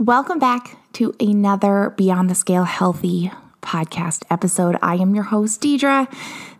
Welcome back to another Beyond the Scale Healthy podcast episode. I am your host, Deidre.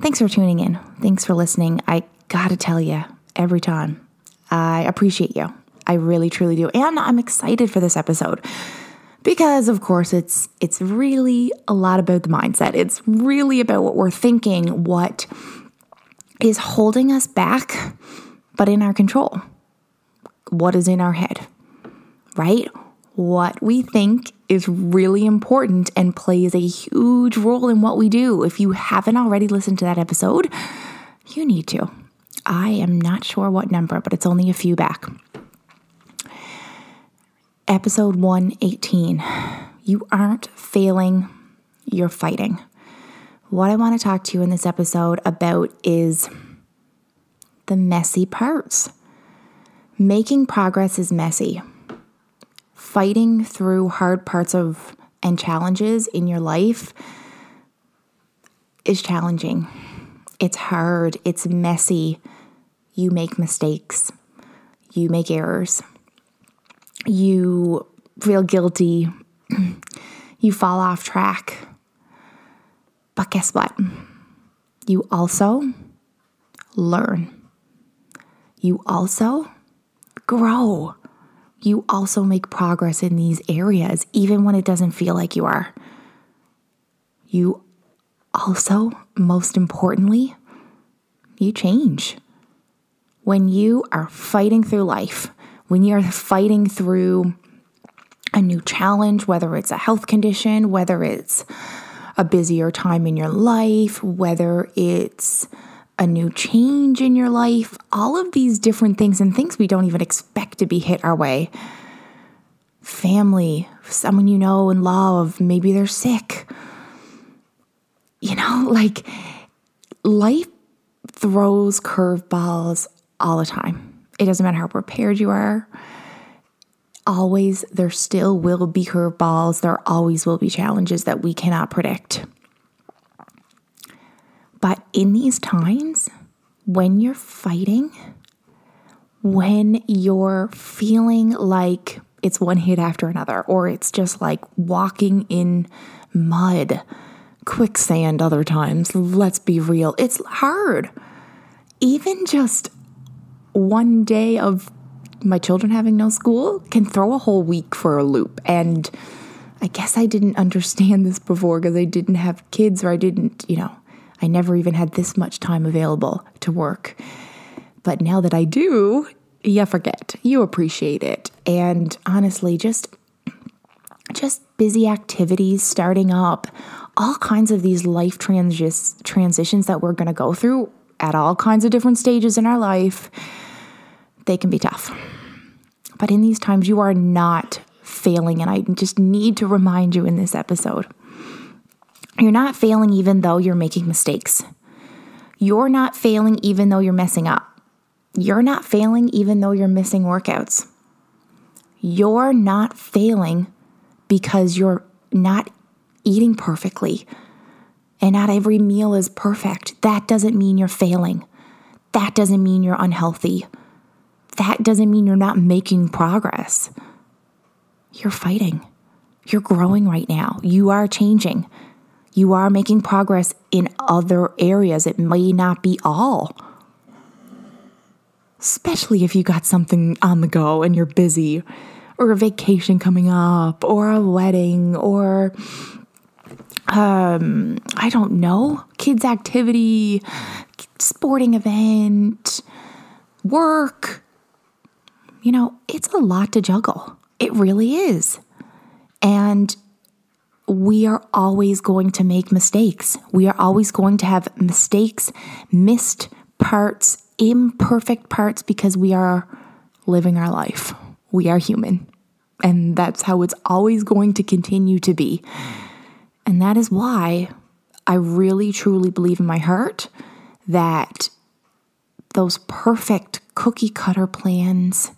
Thanks for tuning in. Thanks for listening. I gotta tell you, every time, I appreciate you. I really, truly do. And I'm excited for this episode because of course it's it's really a lot about the mindset. It's really about what we're thinking, what is holding us back, but in our control. What is in our head, right? What we think is really important and plays a huge role in what we do. If you haven't already listened to that episode, you need to. I am not sure what number, but it's only a few back. Episode 118 You aren't failing, you're fighting. What I want to talk to you in this episode about is the messy parts. Making progress is messy. Fighting through hard parts of and challenges in your life is challenging. It's hard, it's messy. You make mistakes, you make errors, you feel guilty, you fall off track. But guess what? You also learn. You also grow. You also make progress in these areas, even when it doesn't feel like you are. You also, most importantly, you change. When you are fighting through life, when you're fighting through a new challenge, whether it's a health condition, whether it's a busier time in your life, whether it's a new change in your life, all of these different things and things we don't even expect to be hit our way. Family, someone you know and love, maybe they're sick. You know, like life throws curveballs all the time. It doesn't matter how prepared you are. Always, there still will be curveballs. There always will be challenges that we cannot predict. But in these times, when you're fighting, when you're feeling like it's one hit after another, or it's just like walking in mud, quicksand other times, let's be real, it's hard. Even just one day of my children having no school can throw a whole week for a loop. And I guess I didn't understand this before because I didn't have kids or I didn't, you know, I never even had this much time available to work. But now that I do, you forget. You appreciate it. And honestly, just just busy activities starting up, all kinds of these life transis- transitions that we're going to go through at all kinds of different stages in our life, they can be tough. But in these times, you are not failing. And I just need to remind you in this episode you're not failing even though you're making mistakes. You're not failing even though you're messing up. You're not failing even though you're missing workouts. You're not failing because you're not eating perfectly and not every meal is perfect. That doesn't mean you're failing. That doesn't mean you're unhealthy. That doesn't mean you're not making progress. You're fighting. You're growing right now. You are changing you are making progress in other areas. It may not be all. Especially if you got something on the go and you're busy, or a vacation coming up, or a wedding, or um, I don't know, kids' activity, sporting event, work. You know, it's a lot to juggle. It really is. And we are always going to make mistakes. We are always going to have mistakes, missed parts, imperfect parts because we are living our life. We are human. And that's how it's always going to continue to be. And that is why I really truly believe in my heart that those perfect cookie cutter plans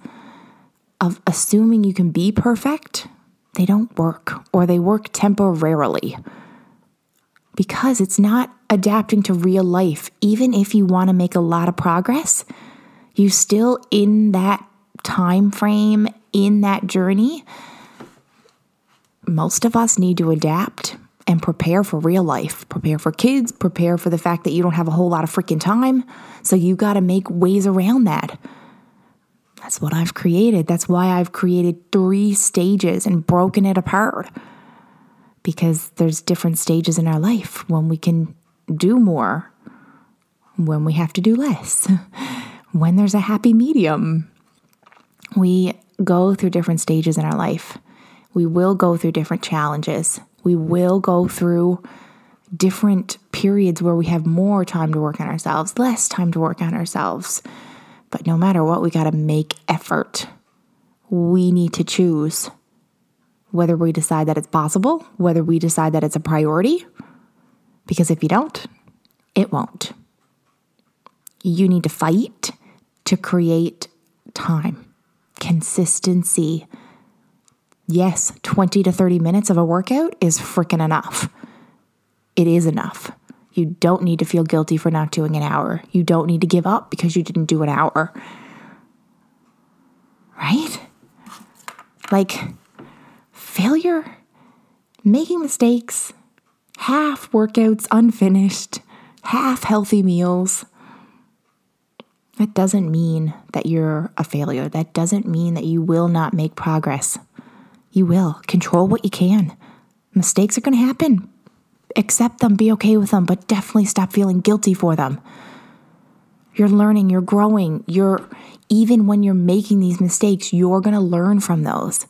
of assuming you can be perfect they don't work or they work temporarily because it's not adapting to real life. Even if you want to make a lot of progress, you still in that time frame, in that journey, most of us need to adapt and prepare for real life, prepare for kids, prepare for the fact that you don't have a whole lot of freaking time. So you got to make ways around that. That's what I've created. That's why I've created three stages and broken it apart. Because there's different stages in our life when we can do more, when we have to do less, when there's a happy medium. We go through different stages in our life. We will go through different challenges. We will go through different periods where we have more time to work on ourselves, less time to work on ourselves. But no matter what, we got to make effort. We need to choose whether we decide that it's possible, whether we decide that it's a priority. Because if you don't, it won't. You need to fight to create time, consistency, yes, 20 to 30 minutes of a workout is freaking enough. It is enough. You don't need to feel guilty for not doing an hour. You don't need to give up because you didn't do an hour. Right? Like, failure, making mistakes, half workouts unfinished, half healthy meals. That doesn't mean that you're a failure. That doesn't mean that you will not make progress. You will. Control what you can. Mistakes are going to happen. Accept them, be okay with them, but definitely stop feeling guilty for them. You're learning, you're growing, you're even when you're making these mistakes, you're going to learn from those.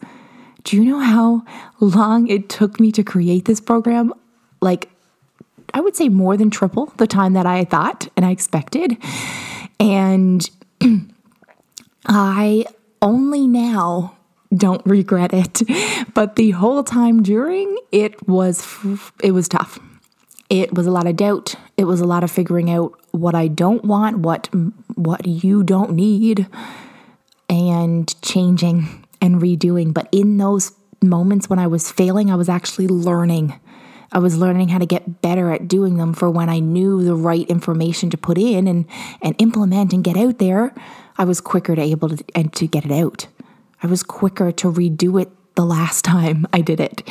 Do you know how long it took me to create this program? Like, I would say more than triple the time that I thought and I expected. And I only now don't regret it. But the whole time during, it was it was tough. It was a lot of doubt. It was a lot of figuring out what I don't want, what what you don't need, and changing and redoing. But in those moments when I was failing, I was actually learning. I was learning how to get better at doing them for when I knew the right information to put in and, and implement and get out there. I was quicker to able to, and to get it out. I was quicker to redo it the last time I did it,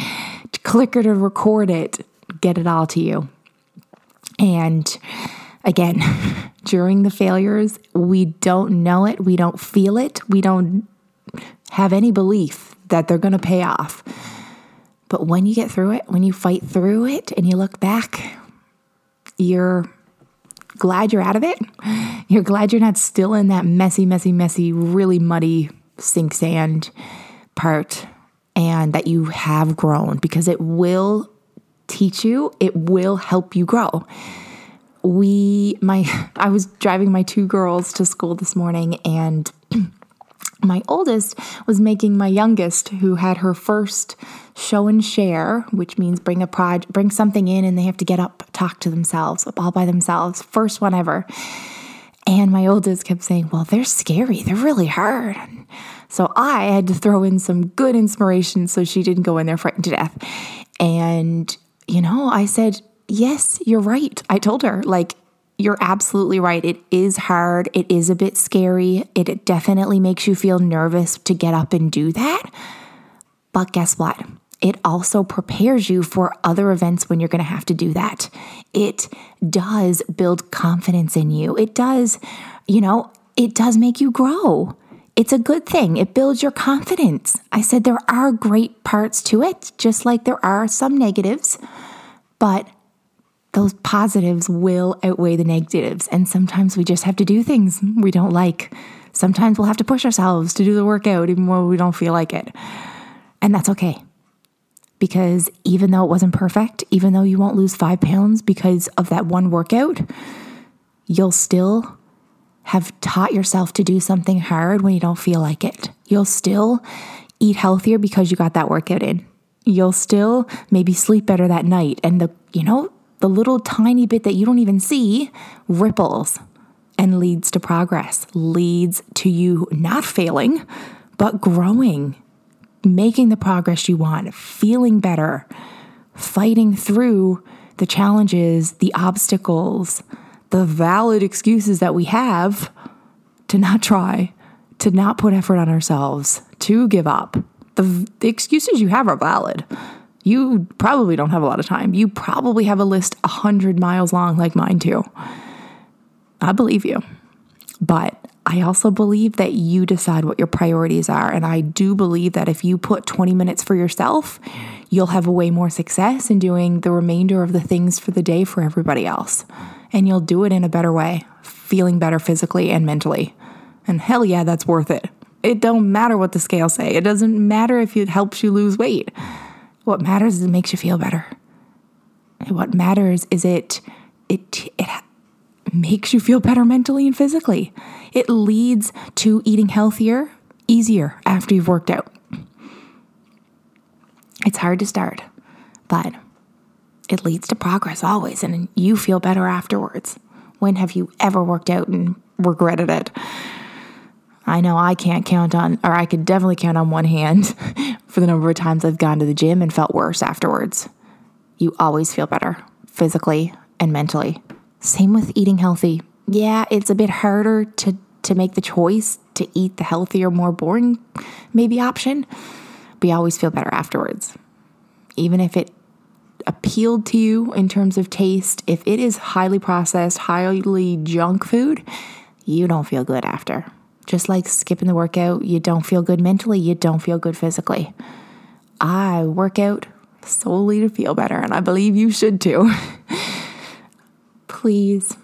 quicker to record it, get it all to you. And again, during the failures, we don't know it, we don't feel it, we don't have any belief that they're going to pay off. But when you get through it, when you fight through it and you look back, you're glad you're out of it. You're glad you're not still in that messy, messy, messy, really muddy sink sand part and that you have grown because it will teach you, it will help you grow. We, my, I was driving my two girls to school this morning and my oldest was making my youngest, who had her first show and share, which means bring a prod, bring something in, and they have to get up, talk to themselves, all by themselves. First one ever. And my oldest kept saying, Well, they're scary. They're really hard. So I had to throw in some good inspiration so she didn't go in there frightened to death. And, you know, I said, Yes, you're right. I told her, like, you're absolutely right. It is hard. It is a bit scary. It definitely makes you feel nervous to get up and do that. But guess what? It also prepares you for other events when you're going to have to do that. It does build confidence in you. It does, you know, it does make you grow. It's a good thing. It builds your confidence. I said there are great parts to it, just like there are some negatives, but those positives will outweigh the negatives. And sometimes we just have to do things we don't like. Sometimes we'll have to push ourselves to do the workout even when we don't feel like it. And that's okay because even though it wasn't perfect, even though you won't lose five pounds because of that one workout, you'll still have taught yourself to do something hard when you don't feel like it. You'll still eat healthier because you got that workout in. You'll still maybe sleep better that night. And the, you know, the little tiny bit that you don't even see ripples and leads to progress, leads to you not failing, but growing making the progress you want, feeling better, fighting through the challenges, the obstacles, the valid excuses that we have to not try, to not put effort on ourselves, to give up. The, the excuses you have are valid. You probably don't have a lot of time. You probably have a list 100 miles long, like mine, too. I believe you. But I also believe that you decide what your priorities are. And I do believe that if you put 20 minutes for yourself, you'll have way more success in doing the remainder of the things for the day for everybody else. And you'll do it in a better way, feeling better physically and mentally. And hell yeah, that's worth it. It don't matter what the scales say. It doesn't matter if it helps you lose weight. What matters is it makes you feel better. what matters is it it it makes you feel better mentally and physically. It leads to eating healthier, easier after you've worked out. It's hard to start, but it leads to progress always, and you feel better afterwards. When have you ever worked out and regretted it? I know I can't count on, or I could definitely count on one hand for the number of times I've gone to the gym and felt worse afterwards. You always feel better physically and mentally. Same with eating healthy. Yeah, it's a bit harder to to make the choice to eat the healthier, more boring maybe option, but you always feel better afterwards. Even if it appealed to you in terms of taste, if it is highly processed, highly junk food, you don't feel good after. Just like skipping the workout, you don't feel good mentally, you don't feel good physically. I work out solely to feel better, and I believe you should too. please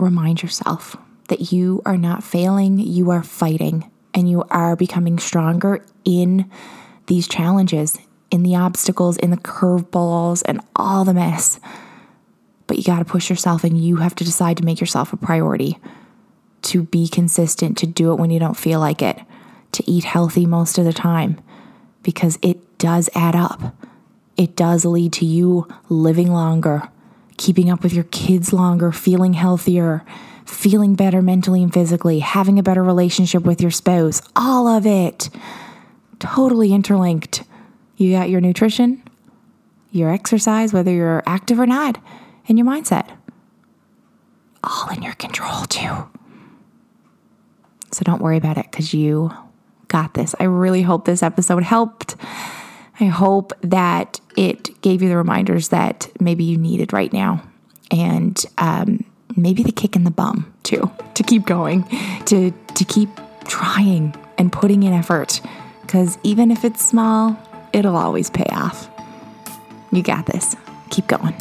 remind yourself that you are not failing, you are fighting, and you are becoming stronger in these challenges, in the obstacles, in the curveballs, and all the mess. But you got to push yourself, and you have to decide to make yourself a priority, to be consistent, to do it when you don't feel like it, to eat healthy most of the time, because it does add up. It does lead to you living longer keeping up with your kids longer, feeling healthier, feeling better mentally and physically, having a better relationship with your spouse, all of it totally interlinked. You got your nutrition, your exercise, whether you're active or not, and your mindset. All in your control, too. So don't worry about it because you got this. I really hope this episode helped. I hope that it gave you the reminders that maybe you needed right now. And um, maybe the kick in the bum too, to keep going, to, to keep trying and putting in effort. Because even if it's small, it'll always pay off. You got this. Keep going.